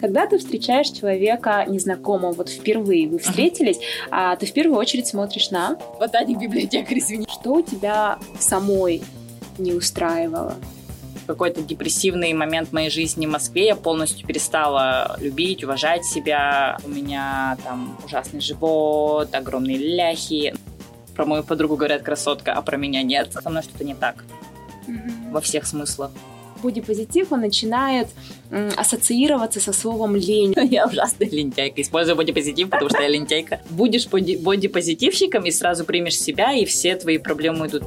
Когда ты встречаешь человека незнакомого, вот впервые вы встретились, а ты в первую очередь смотришь на... Ботаник, библиотекарь, извини. Что у тебя самой не устраивало? какой-то депрессивный момент в моей жизни в Москве я полностью перестала любить, уважать себя. У меня там ужасный живот, огромные ляхи. Про мою подругу говорят красотка, а про меня нет. Со мной что-то не так. Угу. Во всех смыслах бодипозитив, он начинает ассоциироваться со словом лень. Я ужасная лентяйка. Использую бодипозитив, потому что я лентяйка. Будешь боди бодипозитивщиком и сразу примешь себя, и все твои проблемы идут.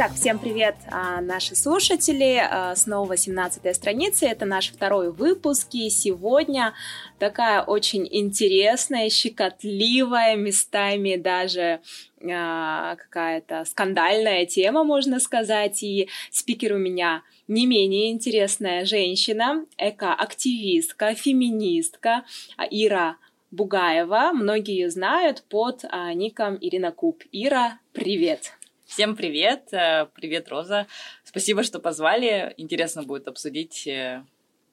Итак, всем привет, а, наши слушатели. А, снова 17 страница. Это наш второй выпуск. И сегодня такая очень интересная, щекотливая, местами даже а, какая-то скандальная тема, можно сказать. И спикер у меня не менее интересная женщина, экоактивистка, феминистка Ира Бугаева. Многие ее знают под ником Ирина Куб. Ира, привет! Всем привет! Э, привет, Роза! Спасибо, что позвали. Интересно будет обсудить э,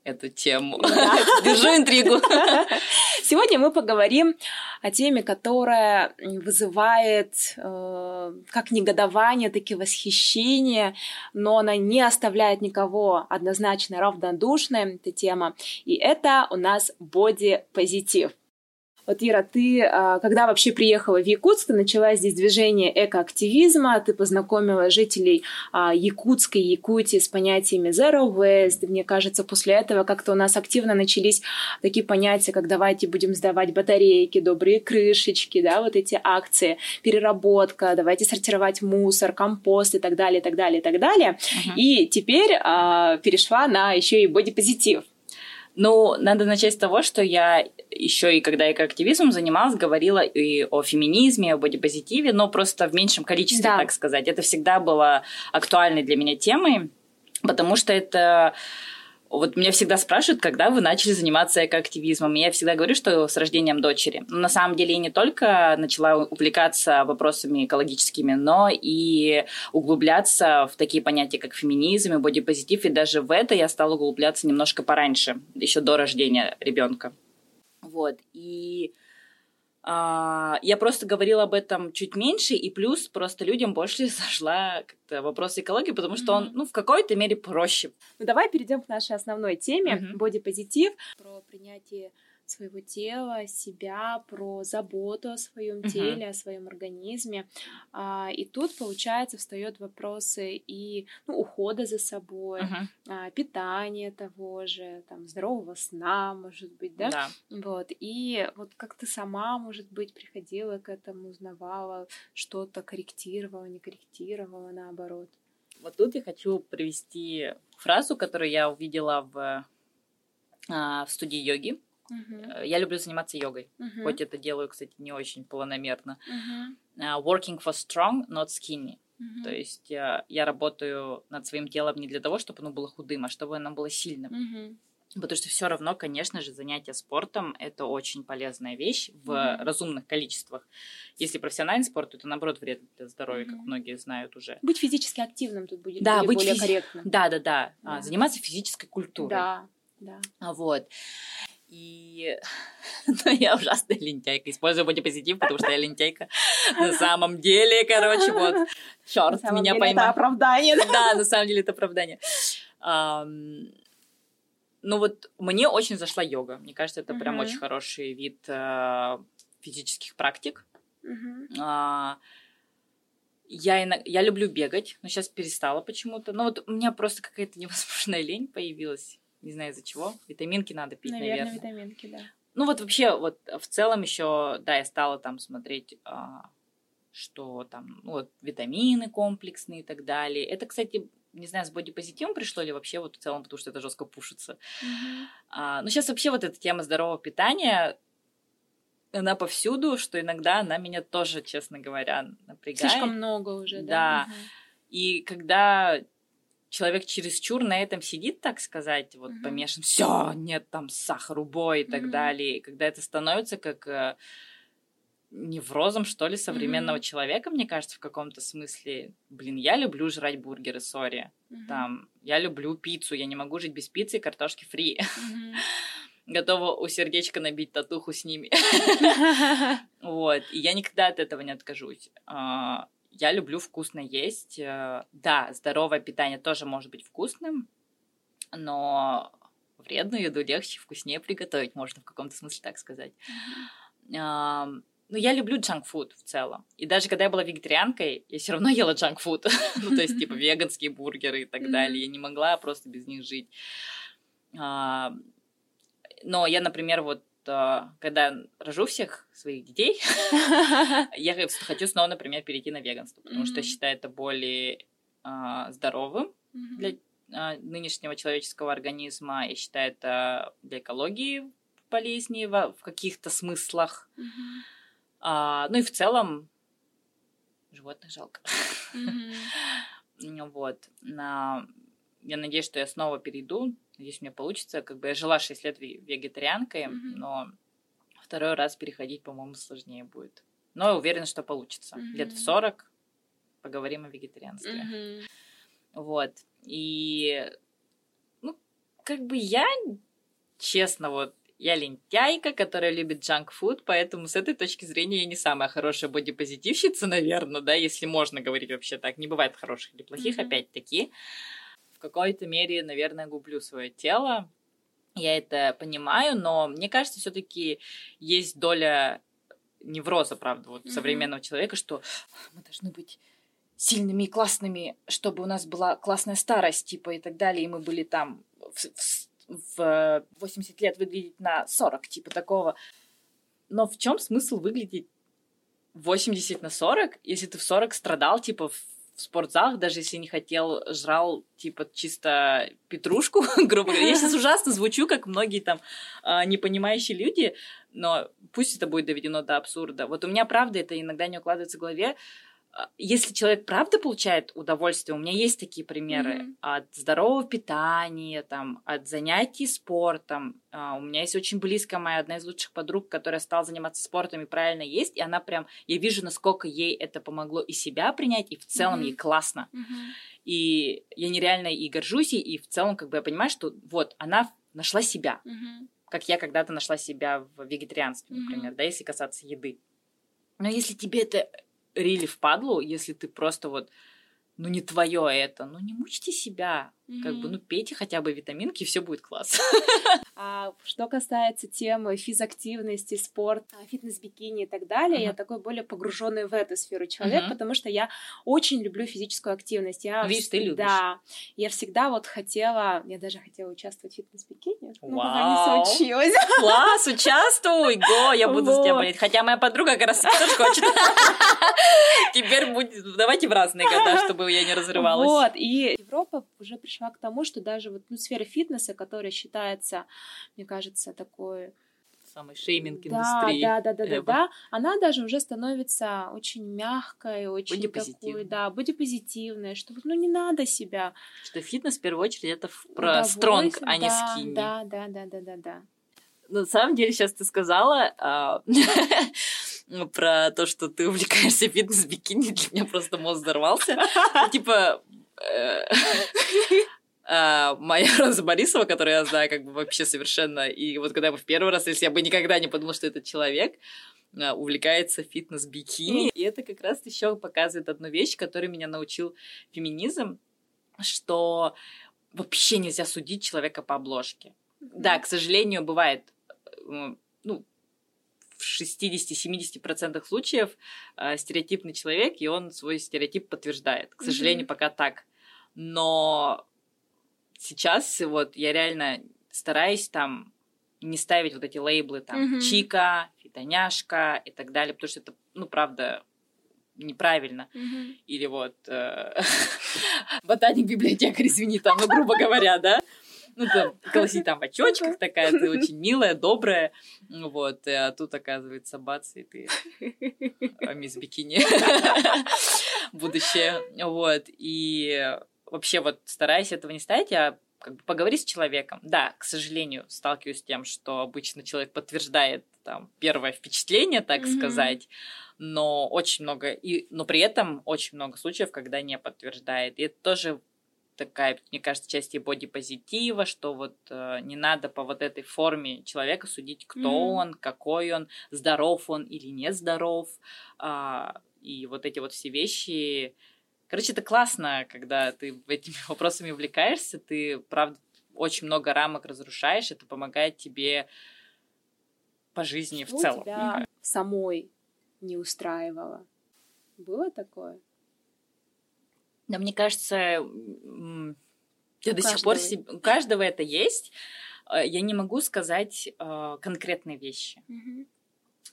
эту тему. Держу интригу. Сегодня мы поговорим о теме, которая вызывает э, как негодование, так и восхищение, но она не оставляет никого однозначно равнодушной, эта тема. И это у нас боди-позитив. Вот, Ира, ты а, когда вообще приехала в Якутск, начала здесь движение экоактивизма, ты познакомила жителей а, Якутской Якутии с понятиями Zero Waste. Мне кажется, после этого как-то у нас активно начались такие понятия, как давайте будем сдавать батарейки, добрые крышечки, да, вот эти акции, переработка, давайте сортировать мусор, компост и так далее, и так далее, и так далее. Uh-huh. И теперь а, перешла на еще и бодипозитив. Ну, надо начать с того, что я еще и когда экоактивизмом занималась, говорила и о феминизме, о бодипозитиве, но просто в меньшем количестве, да. так сказать. Это всегда было актуальной для меня темой, потому что это вот меня всегда спрашивают, когда вы начали заниматься экоактивизмом. И я всегда говорю, что с рождением дочери. Но на самом деле я не только начала увлекаться вопросами экологическими, но и углубляться в такие понятия, как феминизм и бодипозитив. И даже в это я стала углубляться немножко пораньше, еще до рождения ребенка. Вот. И я просто говорила об этом чуть меньше, и плюс просто людям больше зашла как-то вопрос экологии, потому что mm-hmm. он, ну, в какой-то мере проще. Ну, давай перейдем к нашей основной теме, mm-hmm. бодипозитив, про принятие своего тела, себя, про заботу о своем uh-huh. теле, о своем организме. А, и тут, получается, встает вопросы и ну, ухода за собой, uh-huh. а, питания того же, там, здорового сна, может быть, да? Да. Вот. И вот как ты сама, может быть, приходила к этому, узнавала, что-то корректировала, не корректировала, наоборот. Вот тут я хочу привести фразу, которую я увидела в, а, в студии йоги. Uh-huh. Я люблю заниматься йогой, uh-huh. хоть это делаю, кстати, не очень планомерно. Uh-huh. Uh, working for strong, not skinny. Uh-huh. То есть я, я работаю над своим телом не для того, чтобы оно было худым, а чтобы оно было сильным. Uh-huh. Потому что все равно, конечно же, занятие спортом это очень полезная вещь в mm-hmm. разумных количествах. Если профессиональный спорт, то это наоборот вред для здоровья, mm-hmm. как многие знают уже. Быть физически активным тут будет да, быть более физи... корректно. Да, да, да. А, заниматься физической культурой. Да, да. Вот. И ну, я ужасная лентяйка. Использую бодипозитив, потому что я лентяйка. На самом деле, короче, вот. Черт, меня поймал. Это оправдание. Да, на самом деле это оправдание. Ну вот мне очень зашла йога. Мне кажется, это прям очень хороший вид э, физических практик. А, я, я люблю бегать, но сейчас перестала почему-то. Ну вот у меня просто какая-то невозможная лень появилась не знаю из-за чего. Витаминки надо пить, наверное. Наверное, витаминки, да. Ну вот вообще, вот в целом еще, да, я стала там смотреть, а, что там, ну вот витамины комплексные и так далее. Это, кстати, не знаю, с бодипозитивом пришло ли вообще вот в целом, потому что это жестко пушится. Mm-hmm. А, ну сейчас вообще вот эта тема здорового питания, она повсюду, что иногда она меня тоже, честно говоря, напрягает. Слишком много уже, да. Да. Угу. И когда человек чересчур на этом сидит, так сказать, вот mm-hmm. помешан, все, нет там сахар, убой и так mm-hmm. далее. И когда это становится как э, неврозом, что ли, современного mm-hmm. человека, мне кажется, в каком-то смысле. Блин, я люблю жрать бургеры, сори. Mm-hmm. Там, я люблю пиццу, я не могу жить без пиццы и картошки фри. Mm-hmm. Готова у сердечка набить татуху с ними. Вот, и я никогда от этого не откажусь. Я люблю вкусно есть. Э, да, здоровое питание тоже может быть вкусным, но вредную еду легче, вкуснее приготовить, можно в каком-то смысле так сказать. Mm-hmm. Ну, я люблю джанк-фуд в целом. И даже когда я была вегетарианкой, я все равно ела джанк-фуд. ну, то есть, типа, веганские бургеры и так далее. Я не могла просто без них жить. Но я, например, вот а, когда рожу всех своих детей, я хочу снова, например, перейти на веганство, потому что считаю это более а, здоровым для нынешнего человеческого организма. Я считаю это для экологии полезнее в каких-то смыслах. А, ну и в целом животных жалко. Вот. Я надеюсь, что я снова перейду. Надеюсь, мне получится. Как бы я жила 6 лет вегетарианкой, mm-hmm. но второй раз переходить, по-моему, сложнее будет. Но я уверена, что получится. Mm-hmm. Лет в 40 поговорим о вегетарианстве. Mm-hmm. Вот. И, ну, как бы я, честно, вот я лентяйка, которая любит джанк-фуд, поэтому с этой точки зрения я не самая хорошая бодипозитивщица, наверное, да, если можно говорить вообще так. Не бывает хороших или плохих, mm-hmm. опять-таки. Какой-то мере, наверное, гублю свое тело. Я это понимаю, но мне кажется, все-таки есть доля невроза, правда, вот mm-hmm. современного человека, что мы должны быть сильными и классными, чтобы у нас была классная старость, типа, и так далее, и мы были там в, в в 80 лет выглядеть на 40, типа такого. Но в чем смысл выглядеть 80 на 40, если ты в 40 страдал, типа, в спортзалах, даже если не хотел, жрал, типа, чисто петрушку, грубо говоря. Я сейчас ужасно звучу, как многие там а, непонимающие люди, но пусть это будет доведено до абсурда. Вот у меня, правда, это иногда не укладывается в голове, если человек правда получает удовольствие, у меня есть такие примеры mm-hmm. от здорового питания, там, от занятий спортом. Uh, у меня есть очень близкая моя одна из лучших подруг, которая стала заниматься спортом и правильно есть, и она прям, я вижу, насколько ей это помогло и себя принять, и в целом mm-hmm. ей классно. Mm-hmm. И я нереально и горжусь, и в целом как бы я понимаю, что вот она нашла себя, mm-hmm. как я когда-то нашла себя в вегетарианстве, например, mm-hmm. да, если касаться еды. Но если тебе это рили в падлу, если ты просто вот ну не твое это, ну не мучьте себя, mm-hmm. как бы, ну пейте хотя бы витаминки, и все будет класс. А что касается темы физактивности, спорта, фитнес-бикини и так далее, uh-huh. я такой более погруженный в эту сферу человек, uh-huh. потому что я очень люблю физическую активность. Я Видишь, ты любишь. Да, я всегда вот хотела, я даже хотела участвовать в фитнес-бикини, но пока не случилось. Класс, участвуй, го, я буду вот. за тебя болеть. Хотя моя подруга как раз тоже хочет. Теперь будет, давайте в разные года, чтобы я не разрывалась. Вот, и Европа уже пришла к тому, что даже вот ну, сфера фитнеса, которая считается, мне кажется, такой самый шейминг да, индустрии. Да, да, да, да, да. Она даже уже становится очень мягкой, очень такой, да, бодипозитивной, что ну не надо себя. Что фитнес в первую очередь это про стронг, а не скини. Да, да, да, да, да, да. На самом деле сейчас ты сказала а, про то, что ты увлекаешься фитнес-бикини, для меня просто мозг взорвался. Типа, э, а, моя Роза Борисова, которую я знаю как бы вообще совершенно, и вот когда я в первый раз, если я бы никогда не подумала, что это человек, а, увлекается фитнес-бикини. И это как раз еще показывает одну вещь, которую меня научил феминизм, что вообще нельзя судить человека по обложке. Да, к сожалению, бывает, э, ну, в 60-70% случаев э, стереотипный человек, и он свой стереотип подтверждает. К сожалению, mm-hmm. пока так. Но сейчас вот я реально стараюсь там не ставить вот эти лейблы там mm-hmm. чика, фитоняшка и так далее, потому что это, ну, правда, неправильно. Mm-hmm. Или вот э, ботаник, библиотекарь, извини, там, ну, грубо говоря, да. Ну, там, колоси там в очочках такая, ты очень милая, добрая. Вот, а тут, оказывается, бац, и ты мисс Бикини. Будущее. Вот, и вообще вот стараюсь этого не ставить, а как бы поговори с человеком. Да, к сожалению, сталкиваюсь с тем, что обычно человек подтверждает там первое впечатление, так mm-hmm. сказать, но очень много, и, но при этом очень много случаев, когда не подтверждает. И это тоже такая, мне кажется, часть и бодипозитива, что вот э, не надо по вот этой форме человека судить, кто mm-hmm. он, какой он, здоров он или не здоров. Э, и вот эти вот все вещи. Короче, это классно, когда ты этими вопросами увлекаешься, ты, правда, очень много рамок разрушаешь, это помогает тебе по жизни в целом. тебя самой не устраивало? Было такое? Да, мне кажется, я у до сих пор себе... у каждого это есть. Э, я не могу сказать э, конкретные вещи. Угу.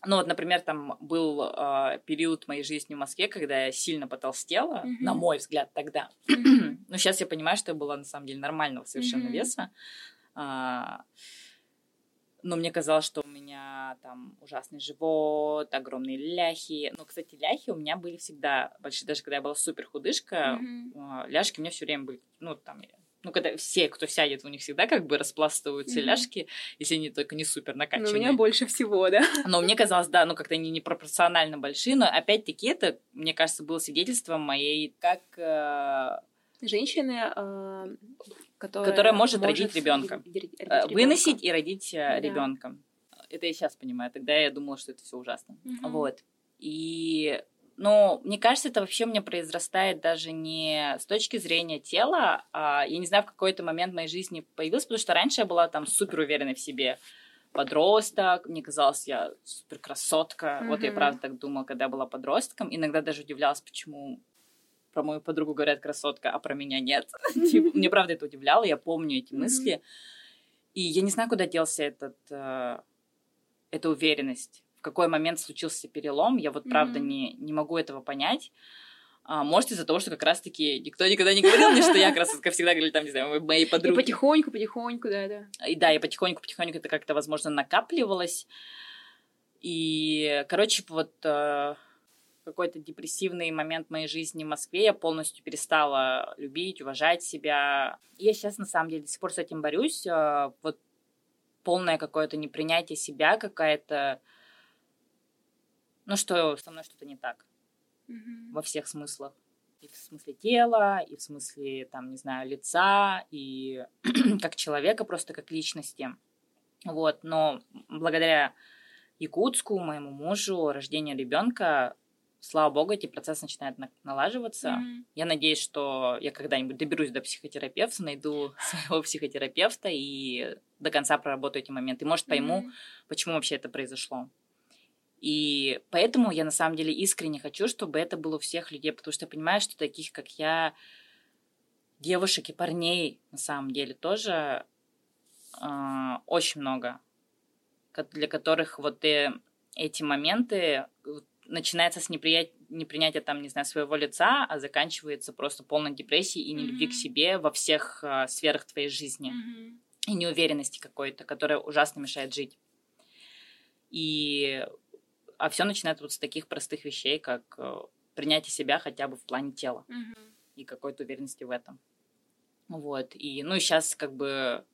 Ну вот, например, там был э, период моей жизни в Москве, когда я сильно потолстела, mm-hmm. на мой взгляд, тогда. Mm-hmm. Но сейчас я понимаю, что я была на самом деле нормального совершенно mm-hmm. веса. А, но мне казалось, что у меня там ужасный живот, огромные ляхи. Ну, кстати, ляхи у меня были всегда большие, даже когда я была супер худышка, mm-hmm. ляжки у меня все время были, ну, там, ну, когда все, кто сядет, у них всегда как бы распластываются mm-hmm. ляжки, если они только не супер накачанные. Ну, у меня больше всего, да. Но мне казалось, да, ну, как-то они непропорционально большие, но опять-таки это, мне кажется, было свидетельством моей, как... Э... Женщины, э, которая, которая может, может родить ребенка. Э, выносить и родить э, да. ребенка. Это я сейчас понимаю. Тогда я думала, что это все ужасно. Угу. Вот. И но мне кажется, это вообще мне произрастает даже не с точки зрения тела, а я не знаю, в какой-то момент в моей жизни появилось, потому что раньше я была там супер уверенной в себе подросток, мне казалось, я супер красотка. Mm-hmm. Вот я правда так думала, когда я была подростком. Иногда даже удивлялась, почему про мою подругу говорят красотка, а про меня нет. Типа, мне правда это удивляло, я помню эти мысли. И я не знаю, куда делся этот, э, эта уверенность в какой момент случился перелом, я вот правда mm-hmm. не, не могу этого понять. А, может, из-за того, что как раз-таки никто никогда не говорил мне, что я красотка, всегда говорили там, не знаю, мои подруги. И потихоньку, потихоньку, да-да. И да, и потихоньку, потихоньку это как-то, возможно, накапливалось. И, короче, вот э, какой-то депрессивный момент моей жизни в Москве я полностью перестала любить, уважать себя. И я сейчас, на самом деле, до сих пор с этим борюсь. Э, вот полное какое-то непринятие себя, какая-то ну, что со мной что-то не так mm-hmm. во всех смыслах. И в смысле тела, и в смысле, там, не знаю, лица, и как человека, просто как личности. Вот, но благодаря Якутску, моему мужу, рождению ребенка, слава богу, эти процессы начинают налаживаться. Mm-hmm. Я надеюсь, что я когда-нибудь доберусь до психотерапевта, найду своего психотерапевта и до конца проработаю эти моменты. И, может, пойму, mm-hmm. почему вообще это произошло. И поэтому я на самом деле искренне хочу, чтобы это было у всех людей, потому что я понимаю, что таких, как я, девушек и парней на самом деле тоже э, очень много, для которых вот э, эти моменты начинается с неприятия непринятия там, не знаю, своего лица, а заканчивается просто полной депрессией и нелюбви mm-hmm. к себе во всех э, сферах твоей жизни. Mm-hmm. И неуверенности какой-то, которая ужасно мешает жить. И а все начинается вот с таких простых вещей, как э, принятие себя хотя бы в плане тела mm-hmm. и какой-то уверенности в этом. Вот. И, ну, сейчас как бы...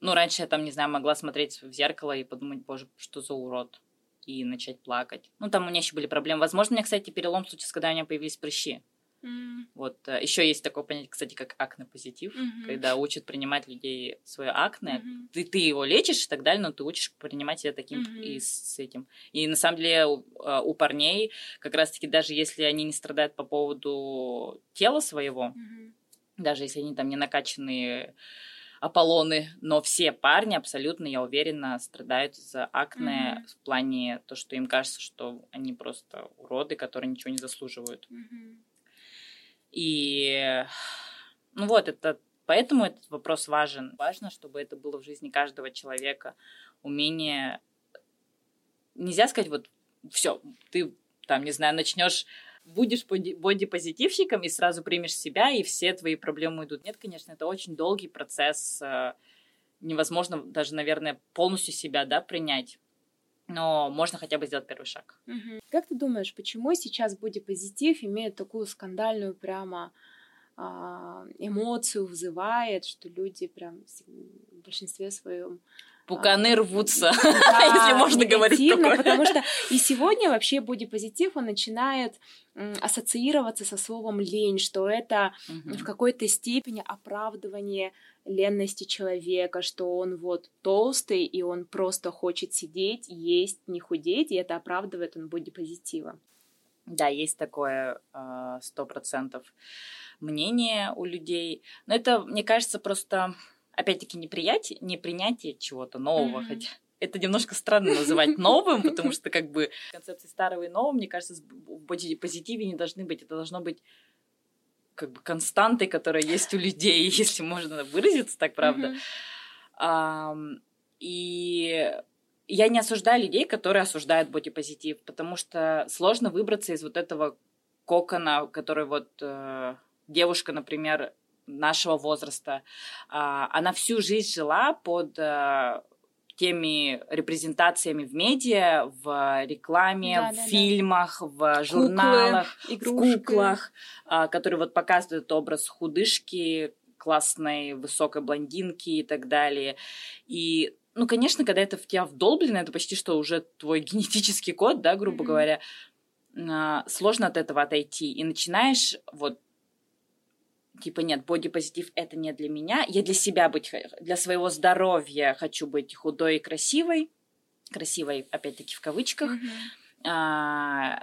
Ну, раньше я там, не знаю, могла смотреть в зеркало и подумать, боже, что за урод. И начать плакать. Ну, там у меня еще были проблемы. Возможно, у меня, кстати, перелом случился, когда у меня появились прыщи. Mm. Вот э, еще есть такое понятие, кстати, как акне-позитив, mm-hmm. когда учат принимать людей свое акне. Mm-hmm. Ты, ты его лечишь и так далее, но ты учишь принимать себя таким mm-hmm. и с этим. И на самом деле у, э, у парней, как раз-таки, даже если они не страдают по поводу тела своего, mm-hmm. даже если они там не накачанные Аполлоны, но все парни абсолютно, я уверена, страдают за акне mm-hmm. в плане то, что им кажется, что они просто уроды, которые ничего не заслуживают. Mm-hmm. И ну вот, это поэтому этот вопрос важен. Важно, чтобы это было в жизни каждого человека. Умение... Нельзя сказать, вот, все, ты там, не знаю, начнешь будешь бодипозитивщиком и сразу примешь себя, и все твои проблемы идут. Нет, конечно, это очень долгий процесс. Э, невозможно даже, наверное, полностью себя да, принять но можно хотя бы сделать первый шаг. Угу. Как ты думаешь, почему сейчас бодипозитив имеет такую скандальную прямо а, эмоцию вызывает, что люди прям в большинстве своем Пуканы а, рвутся, да, если можно говорить такое. потому что и сегодня вообще бодипозитив, он начинает ассоциироваться со словом лень, что это угу. в какой-то степени оправдывание ленности человека, что он вот толстый, и он просто хочет сидеть, есть, не худеть, и это оправдывает он бодипозитива. Да, есть такое а, сто процентов мнение у людей. Но это, мне кажется, просто опять-таки неприятие, непринятие чего-то нового, mm-hmm. хотя это немножко странно называть новым, потому что как бы концепции старого и нового, мне кажется, в позитиве не должны быть. Это должно быть как бы константой, которая есть у людей, если можно выразиться так, правда. Mm-hmm. А, и я не осуждаю людей, которые осуждают бодипозитив, потому что сложно выбраться из вот этого кокона, который вот э, девушка, например, нашего возраста, а, она всю жизнь жила под э, теми репрезентациями в медиа, в рекламе, да, в да, фильмах, да. в журналах, Куклы, в куклах, а, которые вот показывают образ худышки, классной высокой блондинки и так далее. И ну, конечно, когда это в тебя вдолблено, это почти что уже твой генетический код, да, грубо mm-hmm. говоря, а, сложно от этого отойти. И начинаешь вот типа, нет, бодипозитив это не для меня, я для себя быть, для своего здоровья хочу быть худой и красивой, красивой, опять-таки, в кавычках, mm-hmm. а,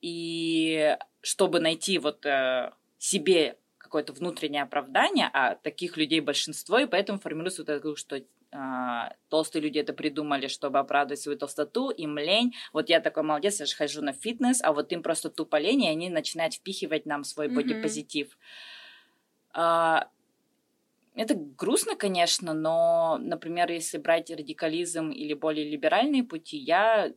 и чтобы найти вот а, себе какое-то внутреннее оправдание, а таких людей большинство, и поэтому формируется вот это, что а, толстые люди это придумали, чтобы оправдывать свою толстоту, им лень. Вот я такой молодец, я же хожу на фитнес, а вот им просто тупо лень, и они начинают впихивать нам свой mm-hmm. бодипозитив. А, это грустно, конечно, но, например, если брать радикализм или более либеральные пути, я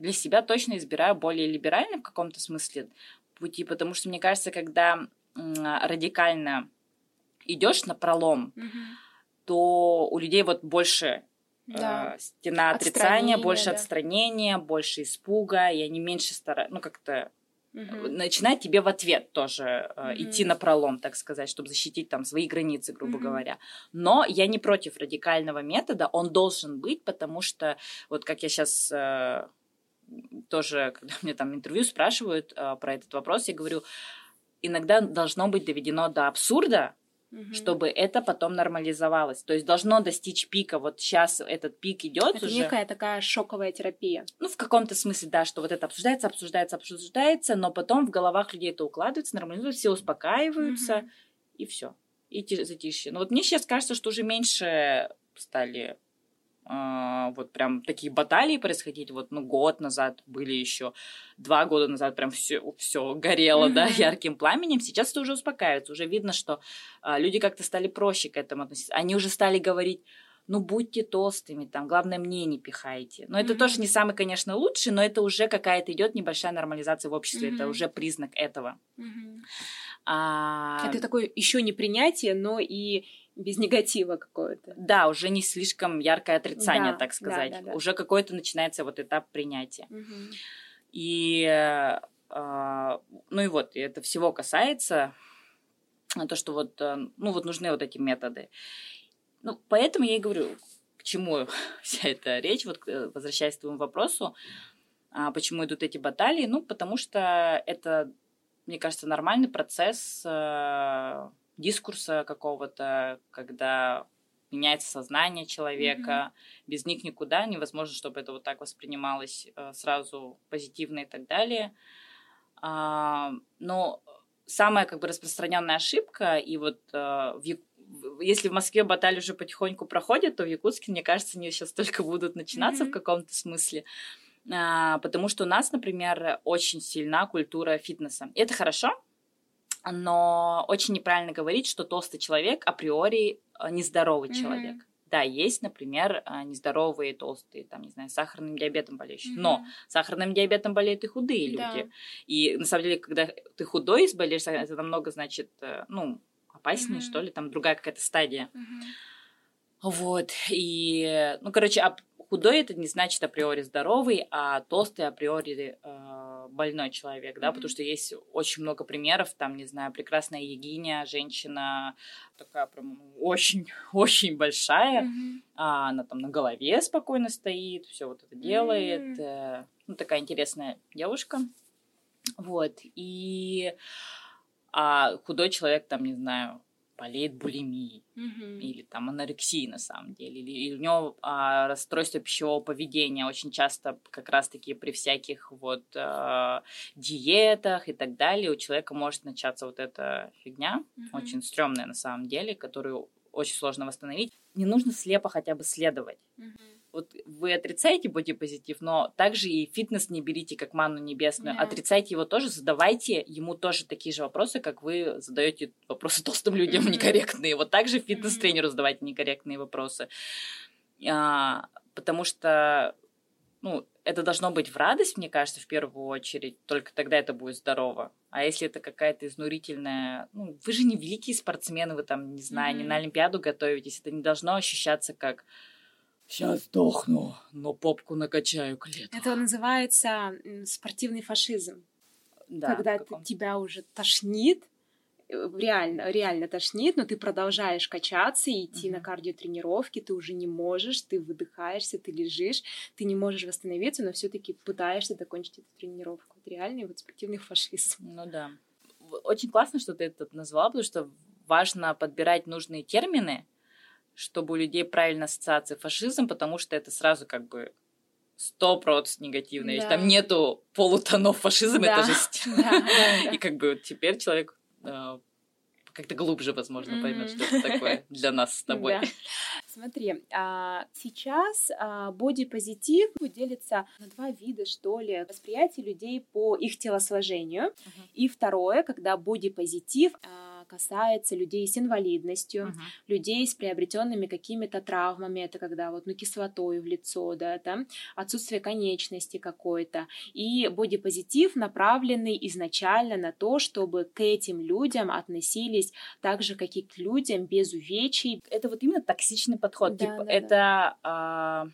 для себя точно избираю более либеральные в каком-то смысле пути, потому что мне кажется, когда радикально идешь на пролом, mm-hmm то у людей вот больше да. э, стена отрицания, больше да. отстранения, больше испуга, и они меньше стараются, ну как-то угу. начинают тебе в ответ тоже э, угу. идти на пролом, так сказать, чтобы защитить там свои границы, грубо угу. говоря. Но я не против радикального метода, он должен быть, потому что вот как я сейчас э, тоже, когда мне там интервью спрашивают э, про этот вопрос, я говорю, иногда должно быть доведено до абсурда, угу. чтобы это потом нормализовалось. То есть должно достичь пика. Вот сейчас этот пик идет это уже. некая такая шоковая терапия. Ну, в каком-то смысле, да, что вот это обсуждается, обсуждается, обсуждается, но потом в головах людей это укладывается, нормализуется, все успокаиваются, угу. и все. И затишье. Но вот мне сейчас кажется, что уже меньше стали вот прям такие баталии происходить. Вот, ну, год назад были еще, два года назад прям все, все горело, mm-hmm. да, ярким пламенем. Сейчас это уже успокаивается. Уже видно, что а, люди как-то стали проще к этому относиться. Они уже стали говорить, ну, будьте толстыми, там, главное, мне не пихайте. Но это mm-hmm. тоже не самый, конечно, лучший, но это уже какая-то идет небольшая нормализация в обществе. Mm-hmm. Это уже признак этого. Mm-hmm. А... Это такое еще не принятие, но и без негатива какое-то. Да, уже не слишком яркое отрицание, да, так сказать. Да, да, да. Уже какой-то начинается вот этап принятия. Угу. И, э, ну и вот, это всего касается, то, что вот, э, ну вот нужны вот эти методы. Ну, поэтому я и говорю, к чему вся эта речь, вот э, возвращаясь к твоему вопросу, а, почему идут эти баталии, ну, потому что это, мне кажется, нормальный процесс дискурса какого-то, когда меняется сознание человека, mm-hmm. без них никуда, невозможно, чтобы это вот так воспринималось э, сразу позитивно и так далее. А, но самая как бы распространенная ошибка, и вот э, в если в Москве баталии уже потихоньку проходят, то в Якутске, мне кажется, они сейчас только будут начинаться mm-hmm. в каком-то смысле. А, потому что у нас, например, очень сильна культура фитнеса. И это хорошо, но очень неправильно говорить, что толстый человек априори э, нездоровый mm-hmm. человек. Да, есть, например, э, нездоровые толстые, там, не знаю, сахарным диабетом болеющие. Mm-hmm. Но сахарным диабетом болеют и худые да. люди. И на самом деле, когда ты худой болеешь, это намного, значит, э, ну, опаснее, mm-hmm. что ли, там другая какая-то стадия. Mm-hmm. Вот, и, ну, короче, худой это не значит априори здоровый, а толстый априори э, больной человек, да, mm-hmm. потому что есть очень много примеров, там, не знаю, прекрасная Егиня, женщина такая прям очень-очень большая, mm-hmm. а она там на голове спокойно стоит, все вот это делает, mm-hmm. ну, такая интересная девушка, вот, и а худой человек там, не знаю, болеет булимией mm-hmm. или там анорексией на самом деле, или, или у него а, расстройство пищевого поведения очень часто как раз-таки при всяких вот а, диетах и так далее у человека может начаться вот эта фигня, mm-hmm. очень стрёмная на самом деле, которую очень сложно восстановить. Не нужно слепо хотя бы следовать. Mm-hmm вот вы отрицаете бодипозитив, но также и фитнес не берите как манну небесную. Yeah. Отрицайте его тоже, задавайте ему тоже такие же вопросы, как вы задаете вопросы толстым людям mm-hmm. некорректные. Вот также фитнес-тренеру задавайте некорректные вопросы. А, потому что ну, это должно быть в радость, мне кажется, в первую очередь. Только тогда это будет здорово. А если это какая-то изнурительная... Ну, вы же не великие спортсмены, вы там, не знаю, mm-hmm. не на Олимпиаду готовитесь. Это не должно ощущаться как Сейчас сдохну, но попку накачаю к лету. Это называется спортивный фашизм. Да, когда ты, тебя уже тошнит, э, реально, реально тошнит, но ты продолжаешь качаться и идти угу. на кардиотренировки, ты уже не можешь, ты выдыхаешься, ты лежишь, ты не можешь восстановиться, но все-таки пытаешься закончить эту тренировку. Это реальный вот спортивный фашизм. Ну да. Очень классно, что ты это назвала, потому что важно подбирать нужные термины, чтобы у людей правильно ассоциации фашизм, потому что это сразу как бы сто процентов негативно. Да. Там нету полутонов фашизм, да. это жесть. Да, да, И как бы теперь человек э, как-то глубже, возможно, mm-hmm. поймет, что это такое для нас с тобой. Да. Смотри, а, сейчас а, бодипозитив делится на два вида, что ли, восприятие людей по их телосложению. Uh-huh. И второе, когда бодипозитив а, касается людей с инвалидностью, uh-huh. людей с приобретенными какими-то травмами, это когда вот, ну, кислотой в лицо, да, там, отсутствие конечности какой-то. И бодипозитив направленный изначально на то, чтобы к этим людям относились так же, как и к людям без увечий. Это вот именно токсичный подход. Да, типа, да, это да. А,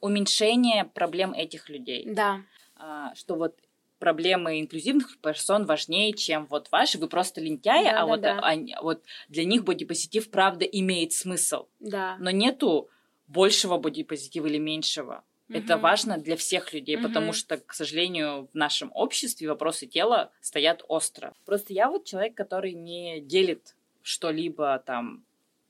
уменьшение проблем этих людей. Да. А, что вот проблемы инклюзивных персон важнее, чем вот ваши. Вы просто лентяи, да, а да, вот, да. Они, вот для них бодипозитив правда имеет смысл. Да. Но нету большего бодипозитива или меньшего. Угу. Это важно для всех людей, угу. потому что, к сожалению, в нашем обществе вопросы тела стоят остро. Просто я вот человек, который не делит что-либо там.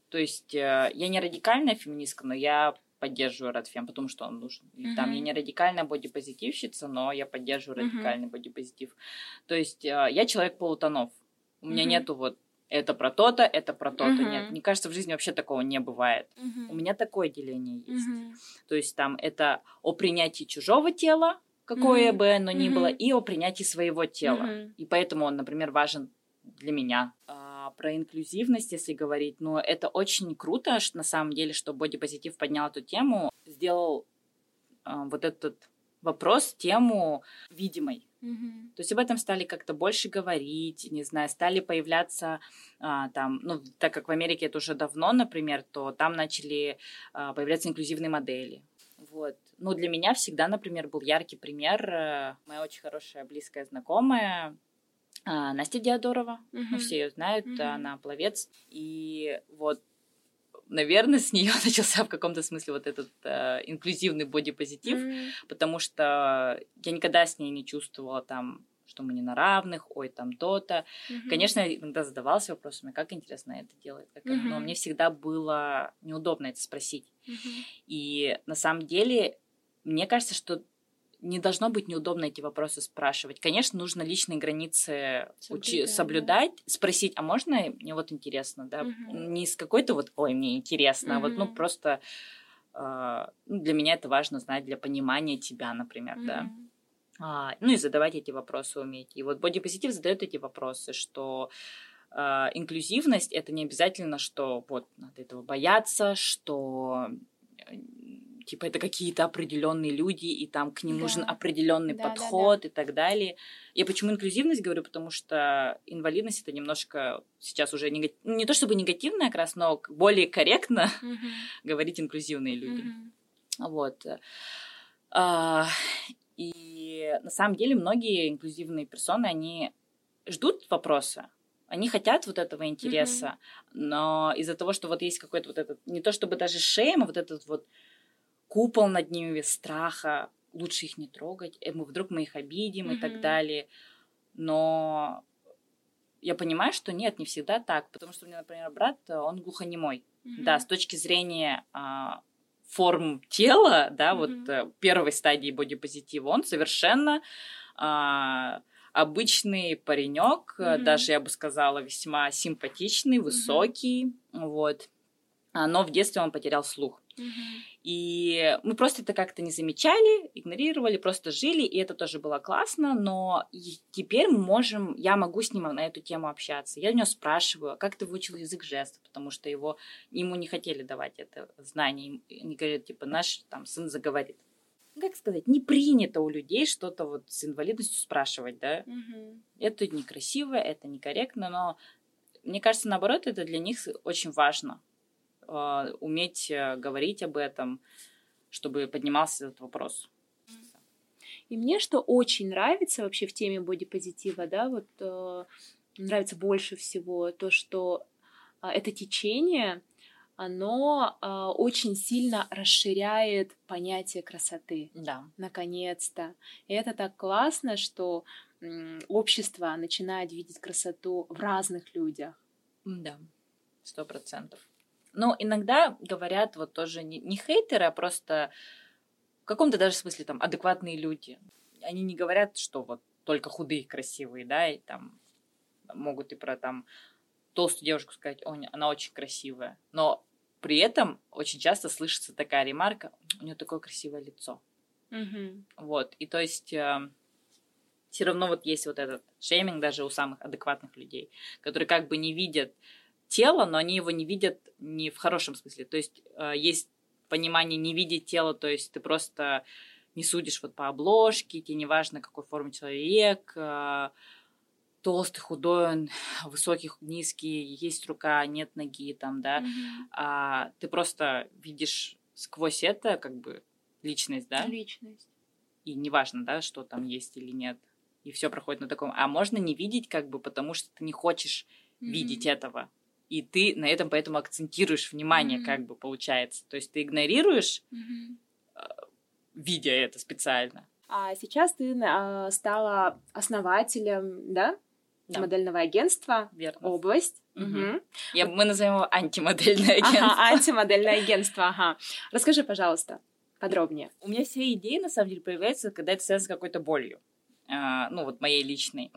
То есть э, я не радикальная феминистка, но я поддерживаю Радфем, потому что он нужен. И там я не радикальная бодипозитивщица, но я поддерживаю радикальный бодипозитив. То есть э, я человек полутонов. У меня нету вот это про то-то, это про то-то. Uh-huh. Нет, мне кажется, в жизни вообще такого не бывает. Uh-huh. У меня такое деление есть. Uh-huh. То есть там это о принятии чужого тела, какое uh-huh. бы оно ни uh-huh. было, и о принятии своего тела. Uh-huh. И поэтому он, например, важен для меня. А, про инклюзивность, если говорить, но это очень круто, что, на самом деле, что бодипозитив поднял эту тему, сделал а, вот этот вопрос, тему видимой. Mm-hmm. То есть об этом стали как-то больше говорить, не знаю, стали появляться а, там, ну, так как в Америке это уже давно, например, то там начали а, появляться инклюзивные модели. Вот. Ну, для меня всегда, например, был яркий пример. Э, моя очень хорошая близкая знакомая, а, Настя Диадорова, mm-hmm. ну, все ее знают, mm-hmm. она пловец. И вот наверное, с нее начался в каком-то смысле вот этот э, инклюзивный бодипозитив, mm-hmm. потому что я никогда с ней не чувствовала там что мы не на равных, ой, там то-то. Mm-hmm. Конечно, иногда задавалась вопросами, как интересно это делает, как mm-hmm. но мне всегда было неудобно это спросить. Mm-hmm. И на самом деле, мне кажется, что не должно быть неудобно эти вопросы спрашивать. Конечно, нужно личные границы соблюдать, учи- соблюдать да. спросить, а можно мне вот интересно, да, угу. не с какой-то вот, ой, мне интересно, угу. а вот, ну, просто э, для меня это важно знать для понимания тебя, например, угу. да. А, ну и задавать эти вопросы уметь. И вот бодипозитив задает эти вопросы, что э, инклюзивность это не обязательно, что вот надо этого бояться, что типа это какие-то определенные люди, и там к ним да. нужен определенный да, подход да, да. и так далее. Я почему инклюзивность говорю, потому что инвалидность это немножко сейчас уже негатив... Ну, не то чтобы негативная как раз, но более корректно угу. говорить инклюзивные люди. Угу. Вот. А, и И на самом деле многие инклюзивные персоны, они ждут вопроса, они хотят вот этого интереса, mm-hmm. но из-за того, что вот есть какой-то вот этот, не то чтобы даже шейм, а вот этот вот купол над ними страха, лучше их не трогать, и мы вдруг мы их обидим mm-hmm. и так далее. Но я понимаю, что нет, не всегда так, потому что у меня, например, брат, он глухонемой. Mm-hmm. Да, с точки зрения а, форм тела, да, mm-hmm. вот а, первой стадии бодипозитива, он совершенно а, обычный паренек, mm-hmm. даже я бы сказала весьма симпатичный, высокий, mm-hmm. вот. Но в детстве он потерял слух. И мы просто это как-то не замечали, игнорировали, просто жили, и это тоже было классно, но теперь мы можем, я могу с ним на эту тему общаться. Я у него спрашиваю, как ты выучил язык жестов, потому что его, ему не хотели давать это знание. Они говорят, типа, наш там сын заговорит. Как сказать, не принято у людей что-то вот с инвалидностью спрашивать, да? Угу. Это некрасиво, это некорректно, но мне кажется, наоборот, это для них очень важно э, уметь э, говорить об этом, чтобы поднимался этот вопрос. И мне что очень нравится вообще в теме бодипозитива, да, вот э, нравится больше всего то, что э, это течение, оно э, очень сильно расширяет понятие красоты. Да. Наконец-то. И это так классно, что э, общество начинает видеть красоту в разных людях. Да, сто процентов. Но иногда говорят вот тоже не, не хейтеры, а просто в каком-то даже смысле там адекватные люди. Они не говорят, что вот только худые красивые, да, и там могут и про там толстую девушку сказать, о, она очень красивая. Но при этом очень часто слышится такая ремарка, у нее такое красивое лицо. Mm-hmm. Вот, и то есть э, все равно вот есть вот этот шейминг даже у самых адекватных людей, которые как бы не видят тело, но они его не видят не в хорошем смысле. То есть э, есть понимание не видеть тело, то есть ты просто не судишь вот по обложке, тебе не важно, какой формы человек, э, толстый, худой он, высокий, низкий, есть рука, нет ноги, там, да, mm-hmm. а ты просто видишь сквозь это как бы личность, да? Личность. И неважно, да, что там есть или нет. И все проходит на таком. А можно не видеть, как бы, потому что ты не хочешь mm-hmm. видеть этого и ты на этом поэтому акцентируешь внимание, mm-hmm. как бы получается. То есть ты игнорируешь, mm-hmm. видя это специально. А сейчас ты э, стала основателем, да? да. модельного агентства. Верно. Область. Угу. Угу. Я, мы назовем его антимодельное агентство. Ага, антимодельное агентство, ага. Расскажи, пожалуйста, подробнее. У меня все идеи, на самом деле, появляются, когда это связано с какой-то болью. А, ну, вот моей личной.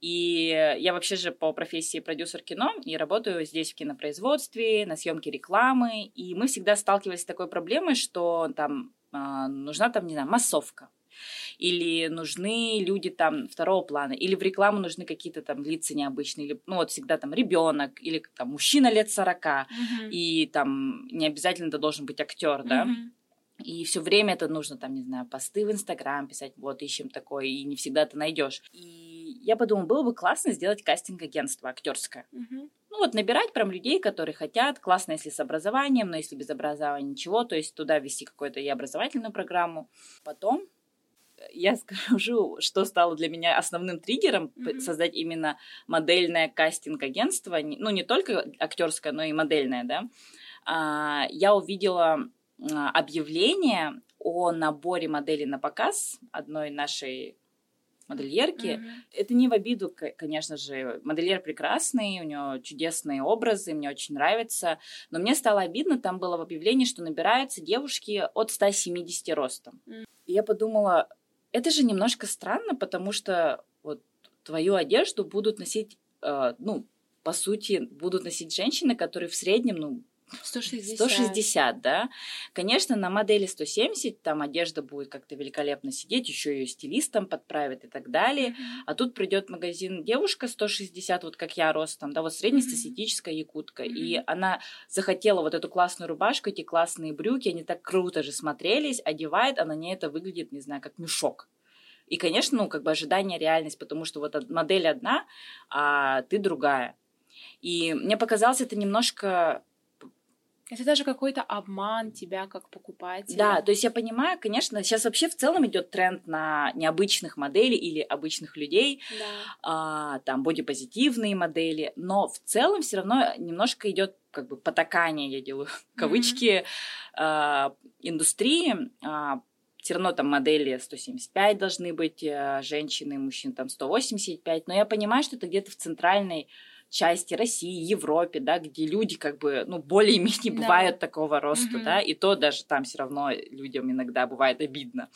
И я вообще же по профессии продюсер кино и работаю здесь в кинопроизводстве, на съемке рекламы. И мы всегда сталкивались с такой проблемой, что там а, нужна там, не знаю, массовка или нужны люди там второго плана, или в рекламу нужны какие-то там лица необычные, или, ну вот всегда там ребенок, или там мужчина лет 40, uh-huh. и там не обязательно это должен быть актер, да. И все время это нужно, там, не знаю, посты в Инстаграм писать, вот, ищем такое, и не всегда ты найдешь. И я подумала, было бы классно сделать кастинг-агентство актерское. Угу. Ну вот набирать прям людей, которые хотят, классно, если с образованием, но если без образования ничего, то есть туда ввести какую-то и образовательную программу. Потом я скажу, что стало для меня основным триггером mm-hmm. создать именно модельное кастинг-агентство, ну не только актерское, но и модельное, да. А, я увидела объявление о наборе моделей на показ одной нашей модельерки. Mm-hmm. Это не в обиду, конечно же. Модельер прекрасный, у него чудесные образы, мне очень нравится. Но мне стало обидно, там было в объявлении, что набираются девушки от 170 ростом. Mm-hmm. И я подумала, это же немножко странно, потому что вот твою одежду будут носить, э, ну, по сути, будут носить женщины, которые в среднем, ну, 160. 160, да. Конечно, на модели 170 там одежда будет как-то великолепно сидеть, еще ее стилистом подправят и так далее. Mm-hmm. А тут придет магазин девушка 160, вот как я ростом, да, вот среднестатистическая якутка. Mm-hmm. И она захотела вот эту классную рубашку, эти классные брюки, они так круто же смотрелись, одевает, а на ней это выглядит, не знаю, как мешок. И, конечно, ну, как бы ожидание реальность, потому что вот модель одна, а ты другая. И мне показалось это немножко Это даже какой-то обман тебя как покупателя. Да, то есть я понимаю, конечно, сейчас вообще в целом идет тренд на необычных моделей или обычных людей, Да. а, там бодипозитивные модели, но в целом все равно немножко идет как бы потакание, я делаю кавычки, а, индустрии. а, все равно там модели 175 должны быть, а, женщины, мужчин там 185, но я понимаю, что это где-то в центральной части России, Европе, да, где люди как бы, ну, более-менее Да. бывают такого роста, Мгм. да, и то даже там все равно людям иногда бывает обидно.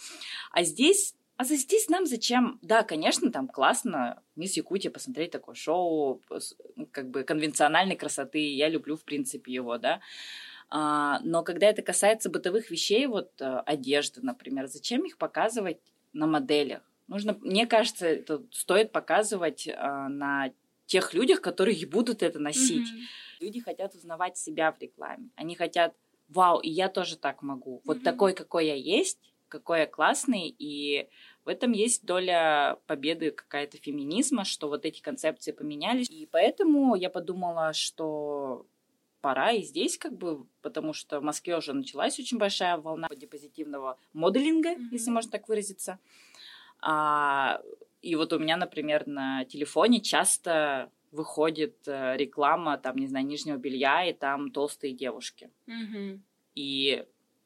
А здесь, а за здесь нам зачем? Да, конечно, там классно Мисс Якутия посмотреть такое шоу, ну, как бы конвенциональной красоты, я люблю, в принципе, его, да. А, но когда это касается бытовых вещей, вот э, одежды, например, зачем их показывать на моделях? Нужно, мне кажется, это стоит показывать а, на тех людях, которые будут это носить. Мгм. Люди хотят узнавать себя в рекламе. Они хотят, вау, и я тоже так могу. Вот Мгм. такой, какой я есть, какой я классный, и в этом есть доля победы какая-то феминизма, что вот эти концепции поменялись. И поэтому я подумала, что пора и здесь как бы, потому что в Москве уже началась очень большая волна позитивного моделинга, Мгм. если можно так выразиться. А, и вот у меня, например, на телефоне часто выходит э, реклама, там, не знаю, нижнего белья, и там толстые девушки. Мгм. И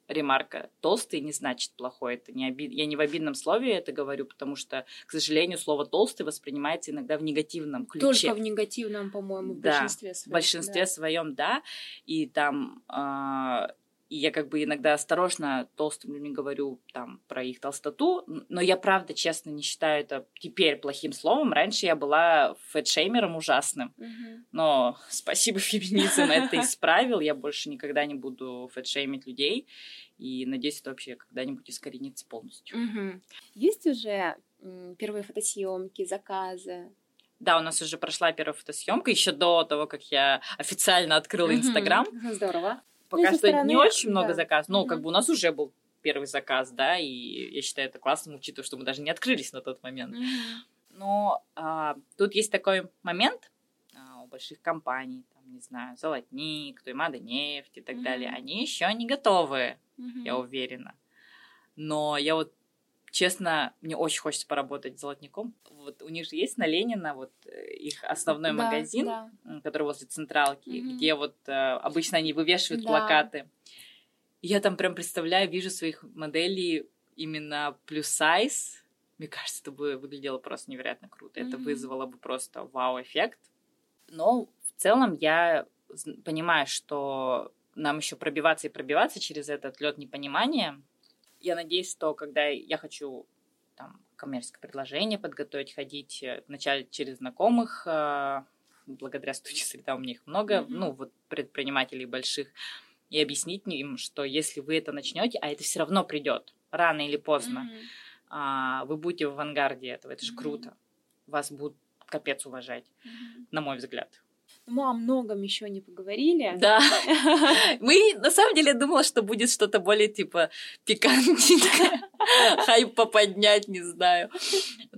ремарка толстый не значит плохой. Это не оби- Я не в обидном слове это говорю, потому что, к сожалению, слово толстый воспринимается иногда в негативном ключе. Только в негативном, по-моему, в Да, большинстве В своем. большинстве да. своем, да. И там а, и я как бы иногда осторожно толстым людям говорю там про их толстоту, но я правда, честно, не считаю это теперь плохим словом. Раньше я была фэтшеймером ужасным. Мгм. Но спасибо, феминизм это исправил. Я больше никогда не буду фэтшеймить людей. И надеюсь, это вообще когда-нибудь искоренится полностью. Мгм. Есть уже первые фотосъемки, заказы? Да, у нас уже прошла первая фотосъемка еще до того, как я официально открыла. Инстаграм. Здорово. Пока со что стороны, не очень много да. заказов. Но Мгм. как бы у нас уже был первый заказ, да, и я считаю это классным, учитывая, что мы даже не открылись на тот момент. Мгм. Но а, тут есть такой момент а, у больших компаний, там, не знаю, Золотник, Туймада нефть и так Мгм. далее, они еще не готовы, Мгм. я уверена. Но я вот честно, мне очень хочется поработать с Золотником. Вот у них же есть на Ленина вот э, их основной Да, магазин, да. который возле централки, Мгм. где вот э, обычно они вывешивают Да. плакаты. И Я там прям представляю, вижу своих моделей именно плюс сайз. Мне кажется, это бы выглядело просто невероятно круто. Это Мгм. вызвало бы просто вау-эффект. Но в целом я понимаю, что нам еще пробиваться и пробиваться через этот лед непонимания. Я надеюсь, что когда я хочу там коммерческое предложение подготовить, ходить э, вначале через знакомых, э, благодаря студии среда у меня их много, Мгм. ну вот предпринимателей больших, и объяснить им, что если вы это начнете, а это все равно придет рано или поздно, а, вы будете в авангарде этого, это же Мгм. круто, вас будут капец уважать, Мгм. на мой взгляд. Мы о многом еще не поговорили. Да. Мы, на самом деле, думала, что будет что-то более, типа, пикантненькое. Хайп поподнять, не знаю.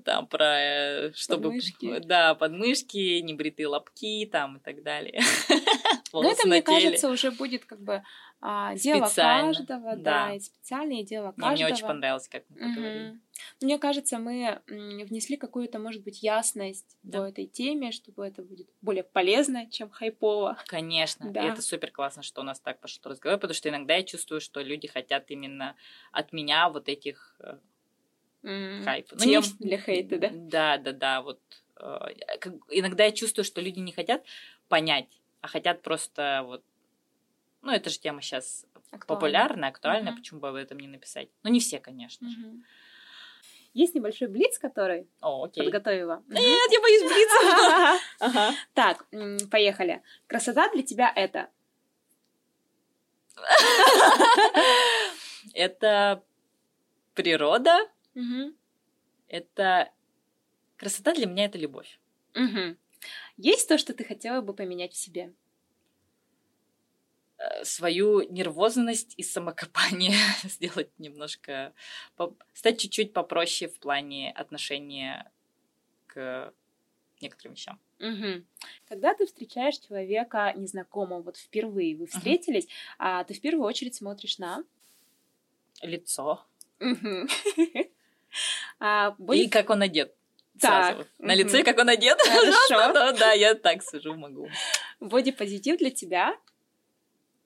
Там про, э, чтобы... Подмышки. Да, подмышки, небритые лобки там и так далее. Но это, мне теле. кажется, уже будет как бы а, дело Специально, каждого, да. да, и специальное дело Мне, каждого. мне очень понравилось, как мы поговорили. Мгм. Мне кажется, мы внесли какую-то, может быть, ясность Да. по этой теме, чтобы это будет более полезно, чем хайпово. Конечно, Да. и это супер классно, что у нас так пошел разговор, потому что иногда я чувствую, что люди хотят именно от меня вот этих э, М, хайп. Ну, Тем не- для хейта, да? Да, да, да. Вот э, как- иногда я чувствую, что люди не хотят понять, а хотят просто вот. Ну, это же тема сейчас Актуально. популярная, актуальная, Мгм. почему бы об этом не написать? Ну, не все, конечно же. Мгм. Есть небольшой блиц, который О, окей. подготовила. Нет, я боюсь блица. Так, поехали. Красота для тебя это? Это природа, Мгм. это красота для меня это любовь. Мгм. Есть то, что ты хотела бы поменять в себе? Э, свою нервозность и самокопание сделать немножко, стать чуть-чуть попроще в плане отношения к некоторым вещам. Угу. Когда ты встречаешь человека незнакомого, вот впервые вы встретились, угу. а ты в первую очередь смотришь на лицо. А. И как он одет. Так. Сразу. На лице, как он одет. Хорошо. да, да, я так сижу, могу. Бодипозитив для тебя?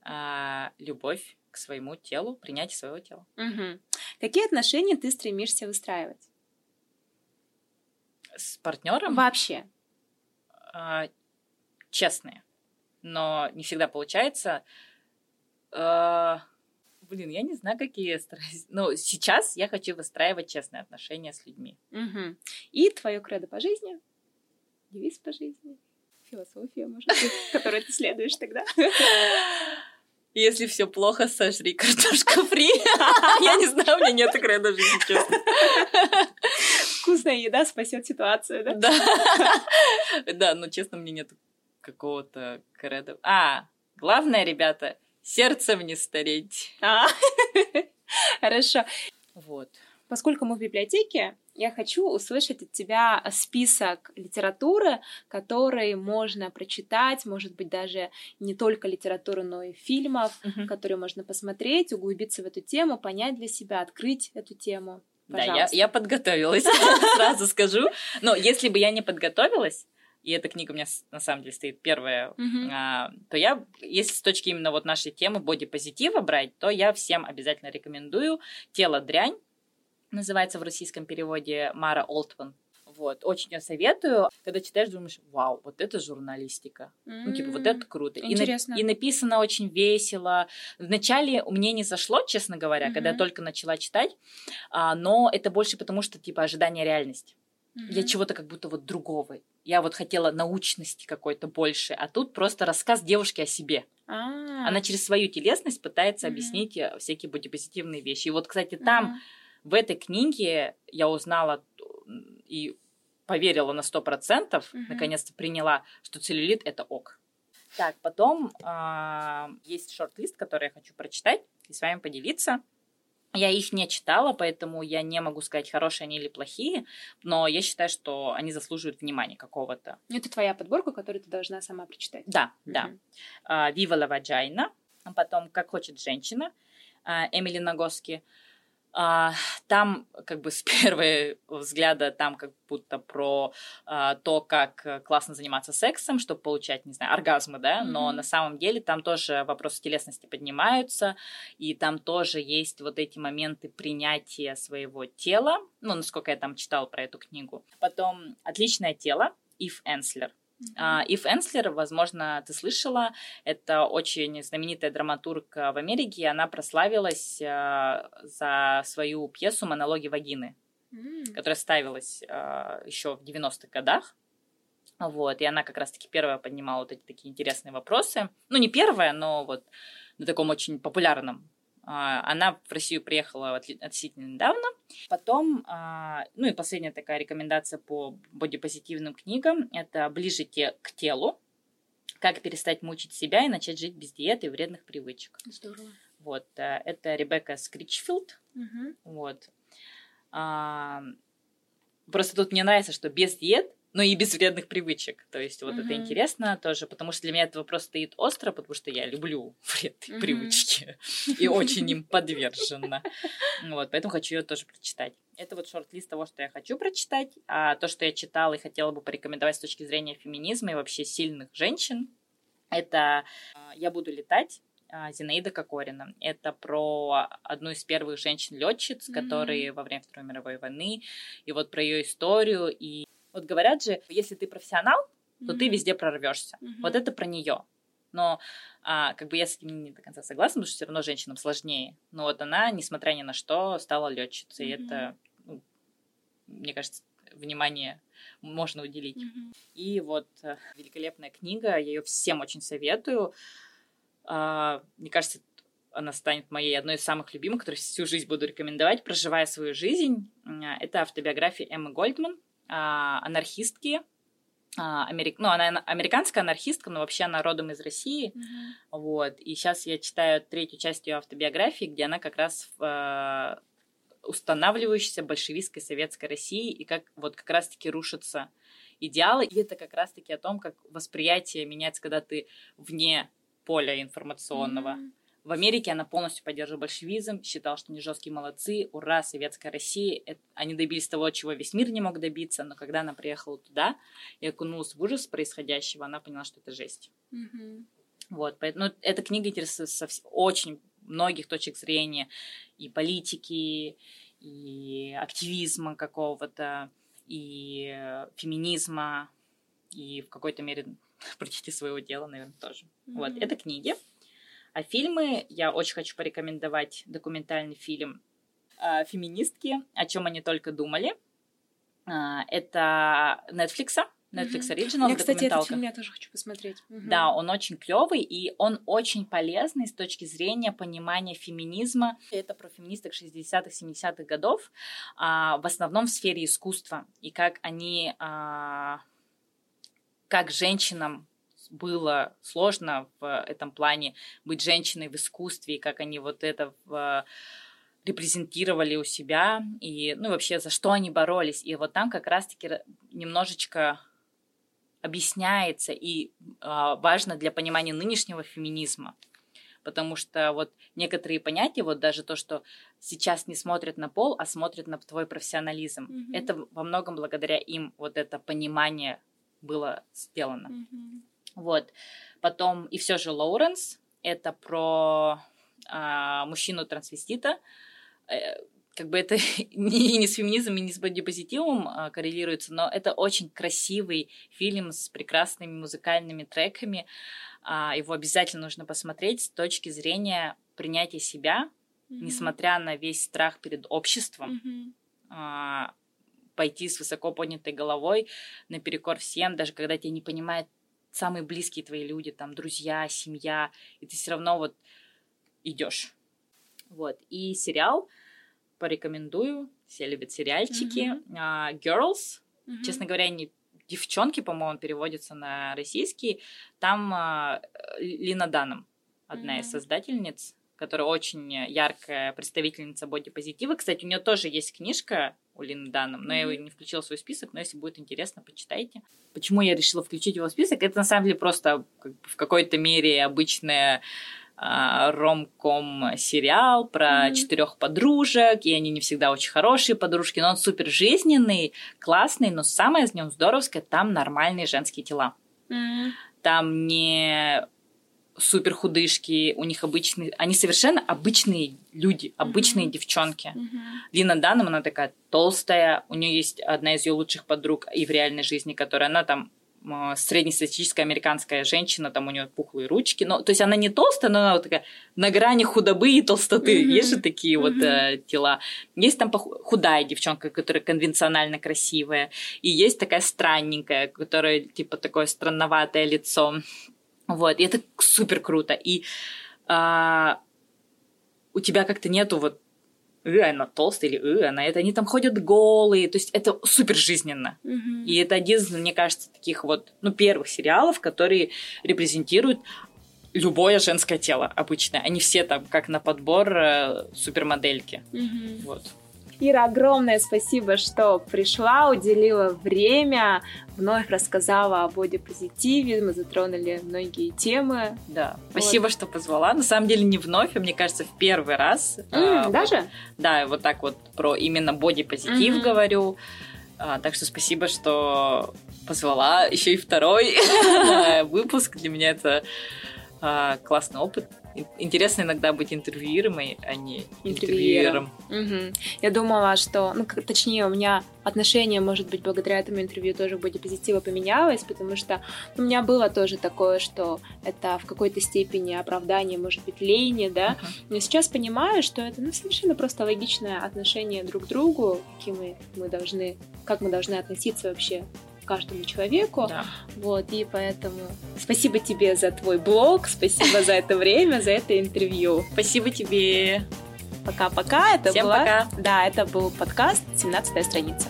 А, любовь к своему телу, принятие своего тела. Угу. Какие отношения ты стремишься выстраивать? С партнером? Вообще. А, честные. Но не всегда получается. А, блин, я не знаю, какие я стараюсь. Но сейчас я хочу выстраивать честные отношения с людьми. Угу. И твое кредо по жизни? Девиз по жизни? Философия, может быть, которой ты следуешь тогда? Если все плохо, сожри картошку фри. Я не знаю, у меня нет кредо жизни, честно. Вкусная еда спасет ситуацию, да? Да. Да, но честно, мне нет какого-то кредо. А, главное, ребята, сердцем не стареть. А, хорошо. Вот. Поскольку мы в библиотеке, я хочу услышать от тебя список литературы, который можно прочитать, может быть, даже не только литературы, но и фильмов, uh-huh. которые можно посмотреть, углубиться в эту тему, понять для себя, открыть эту тему. Пожалуйста. Да, я, я подготовилась, сразу скажу. Но если бы я не подготовилась, и эта книга у меня на самом деле стоит первая, mm-hmm. а, то я, если с точки именно вот нашей темы бодипозитива брать, то я всем обязательно рекомендую «Тело дрянь», называется в российском переводе Мара Олтман. Вот, очень ее советую. Когда читаешь, думаешь, вау, вот это журналистика. Mm-hmm. Ну, типа, вот это круто. Интересно. И, на, и написано очень весело. Вначале мне не зашло, честно говоря, mm-hmm. когда я только начала читать, а, но это больше потому, что, типа, ожидание реальности. Mm-hmm. Я чего-то как будто вот другого. Я вот хотела научности какой-то больше, а тут просто рассказ девушки о себе. А-а-а. Она через свою телесность пытается mm-hmm. объяснить э, всякие бодипозитивные вещи. И вот, кстати, там mm-hmm в этой книге я узнала и поверила на сто процентов, mm наконец-то приняла, что целлюлит это ок. Так, потом э, есть шорт-лист, который я хочу прочитать и с вами поделиться. Я их не читала, поэтому я не могу сказать, хорошие они или плохие, но я считаю, что они заслуживают внимания какого-то. Это твоя подборка, которую ты должна сама прочитать. Да, mm да. Вива uh, Ваджайна, потом «Как хочет женщина», uh, Эмили Нагоски, а, там как бы с первого взгляда там как будто про а, то, как классно заниматься сексом, чтобы получать, не знаю, оргазмы, да, mm-hmm. но на самом деле там тоже вопросы телесности поднимаются, и там тоже есть вот эти моменты принятия своего тела, ну, насколько я там читала про эту книгу. Потом «Отличное тело», Ив Энслер. Uh, Ив Энслер, возможно, ты слышала, это очень знаменитая драматург в Америке, она прославилась uh, за свою пьесу «Монологи вагины», mm. которая ставилась uh, еще в 90-х годах. Вот, и она как раз-таки первая поднимала вот эти такие интересные вопросы. Ну, не первая, но вот на таком очень популярном а, она в Россию приехала относительно недавно. Потом, а, ну и последняя такая рекомендация по бодипозитивным книгам – это «Ближе те к телу. Как перестать мучить себя и начать жить без диеты и вредных привычек». Здорово. Вот, э, это Ребекка Скричфилд. Угу. Вот. А, просто тут мне нравится, что без диет но и без вредных привычек. То есть вот mm-hmm. это интересно тоже, потому что для меня этот вопрос стоит остро, потому что я люблю вредные mm-hmm. привычки и очень им подвержена. Вот, поэтому хочу ее тоже прочитать. Это вот шорт-лист того, что я хочу прочитать, а то, что я читала и хотела бы порекомендовать с точки зрения феминизма и вообще сильных женщин, это а, «Я буду летать», а, Зинаида Кокорина. Это про одну из первых женщин-летчиц, mm-hmm. которые во время Второй мировой войны, и вот про ее историю, и вот говорят же, если ты профессионал, то mm-hmm. ты везде прорвешься. Mm-hmm. Вот это про нее. Но а, как бы я с этим не до конца согласна, потому что все равно женщинам сложнее. Но вот она, несмотря ни на что, стала летчицей. Mm-hmm. И это, ну, мне кажется, внимание можно уделить. Mm-hmm. И вот э, великолепная книга, я ее всем очень советую. А, мне кажется, она станет моей одной из самых любимых, которую всю жизнь буду рекомендовать, проживая свою жизнь. Это автобиография Эммы Гольдман анархистки. А, америк... Ну, она американская анархистка, но вообще она родом из России. Mm-hmm. Вот. И сейчас я читаю третью часть ее автобиографии, где она как раз в э, устанавливающейся большевистской советской России и как вот как раз-таки рушится идеалы. И это как раз-таки о том, как восприятие меняется, когда ты вне поля информационного. Mm-hmm. В Америке она полностью поддерживала большевизм, считала, что они жесткие молодцы, ура, советская Россия. Это, они добились того, чего весь мир не мог добиться, но когда она приехала туда и окунулась в ужас происходящего, она поняла, что это жесть. Mm-hmm. Вот, поэтому ну, эта книга интересует со очень многих точек зрения и политики, и активизма какого-то, и феминизма, и в какой-то мере прочти своего дела, наверное, тоже. Mm-hmm. Вот, это книги. А фильмы я очень хочу порекомендовать документальный фильм э, «Феминистки», о чем они только думали. Э, это Netflix, Netflix Original. Я, кстати, этот фильм я тоже хочу посмотреть. Угу. Да, он очень клевый и он очень полезный с точки зрения понимания феминизма. Это про феминисток 60-х, 70-х годов, а, в основном в сфере искусства и как они, а, как женщинам было сложно в этом плане быть женщиной в искусстве, и как они вот это в репрезентировали у себя, и, ну, вообще, за что они боролись. И вот там как раз-таки немножечко объясняется и а, важно для понимания нынешнего феминизма. Потому что вот некоторые понятия, вот даже то, что сейчас не смотрят на пол, а смотрят на твой профессионализм, mm-hmm. это во многом благодаря им вот это понимание было сделано. Mm-hmm. Вот. Потом и все же Лоуренс, это про а, мужчину-трансвестита, э, как бы это не, не с феминизмом и не с бодипозитивом а, коррелируется, но это очень красивый фильм с прекрасными музыкальными треками. А, его обязательно нужно посмотреть с точки зрения принятия себя, mm-hmm. несмотря на весь страх перед обществом. Mm-hmm. А, пойти с высоко поднятой головой наперекор всем, даже когда тебя не понимают самые близкие твои люди, там, друзья, семья, и ты все равно вот идешь. Вот. И сериал порекомендую. Все любят сериальчики. Mm-hmm. Uh, Girls. Mm-hmm. Честно говоря, не девчонки, по-моему, переводятся на российский. Там uh, Лина Даном, одна mm-hmm. из создательниц, которая очень яркая представительница бодипозитива. Кстати, у нее тоже есть книжка у Лины Даном, но mm-hmm. я его не включила в свой список, но если будет интересно, почитайте. Почему я решила включить его в список? Это на самом деле просто в какой-то мере обычная а, ромком сериал про mm-hmm. четырех подружек, и они не всегда очень хорошие подружки, но он супер жизненный, классный, но самое из него здоровское, там нормальные женские тела. Mm-hmm. Там не супер худышки, у них обычные, они совершенно обычные люди, обычные mm-hmm. девчонки. Mm-hmm. Лина Даном, она такая толстая, у нее есть одна из ее лучших подруг и в реальной жизни, которая, она там среднестатистическая американская женщина, там у нее пухлые ручки, но, то есть она не толстая, но она вот такая на грани худобы и толстоты, mm-hmm. есть же такие mm-hmm. вот э, тела. Есть там худая девчонка, которая конвенционально красивая, и есть такая странненькая, которая типа такое странноватое лицо, вот, и это супер круто, и а, у тебя как-то нету вот э, она толстая или э, она это, они там ходят голые, то есть это супер жизненно. Mm-hmm. И это один из, мне кажется, таких вот, ну, первых сериалов, которые репрезентируют любое женское тело обычное. Они все там как на подбор э, супермодельки. Mm-hmm. Вот. Ира, огромное спасибо, что пришла, уделила время, вновь рассказала о бодипозитиве, мы затронули многие темы. Да, вот. спасибо, что позвала. На самом деле не вновь, а мне кажется, в первый раз. Mm, а, даже? Вот, да, вот так вот про именно бодипозитив mm-hmm. говорю. А, так что спасибо, что позвала еще и второй выпуск. Для меня это а, классный опыт интересно иногда быть интервьюируемой, а не интервьюером. Угу. Я думала, что, ну, точнее, у меня отношение, может быть, благодаря этому интервью тоже в бодипозитива поменялось, потому что у меня было тоже такое, что это в какой-то степени оправдание, может быть, лени, да, uh-huh. но сейчас понимаю, что это, ну, совершенно просто логичное отношение друг к другу, какие мы, мы должны, как мы должны относиться вообще каждому человеку. Да. Вот, и поэтому спасибо тебе за твой блог, спасибо за это время, за это интервью. Спасибо тебе. Пока-пока. Это Всем была... пока. Да, это был подкаст «17 страница».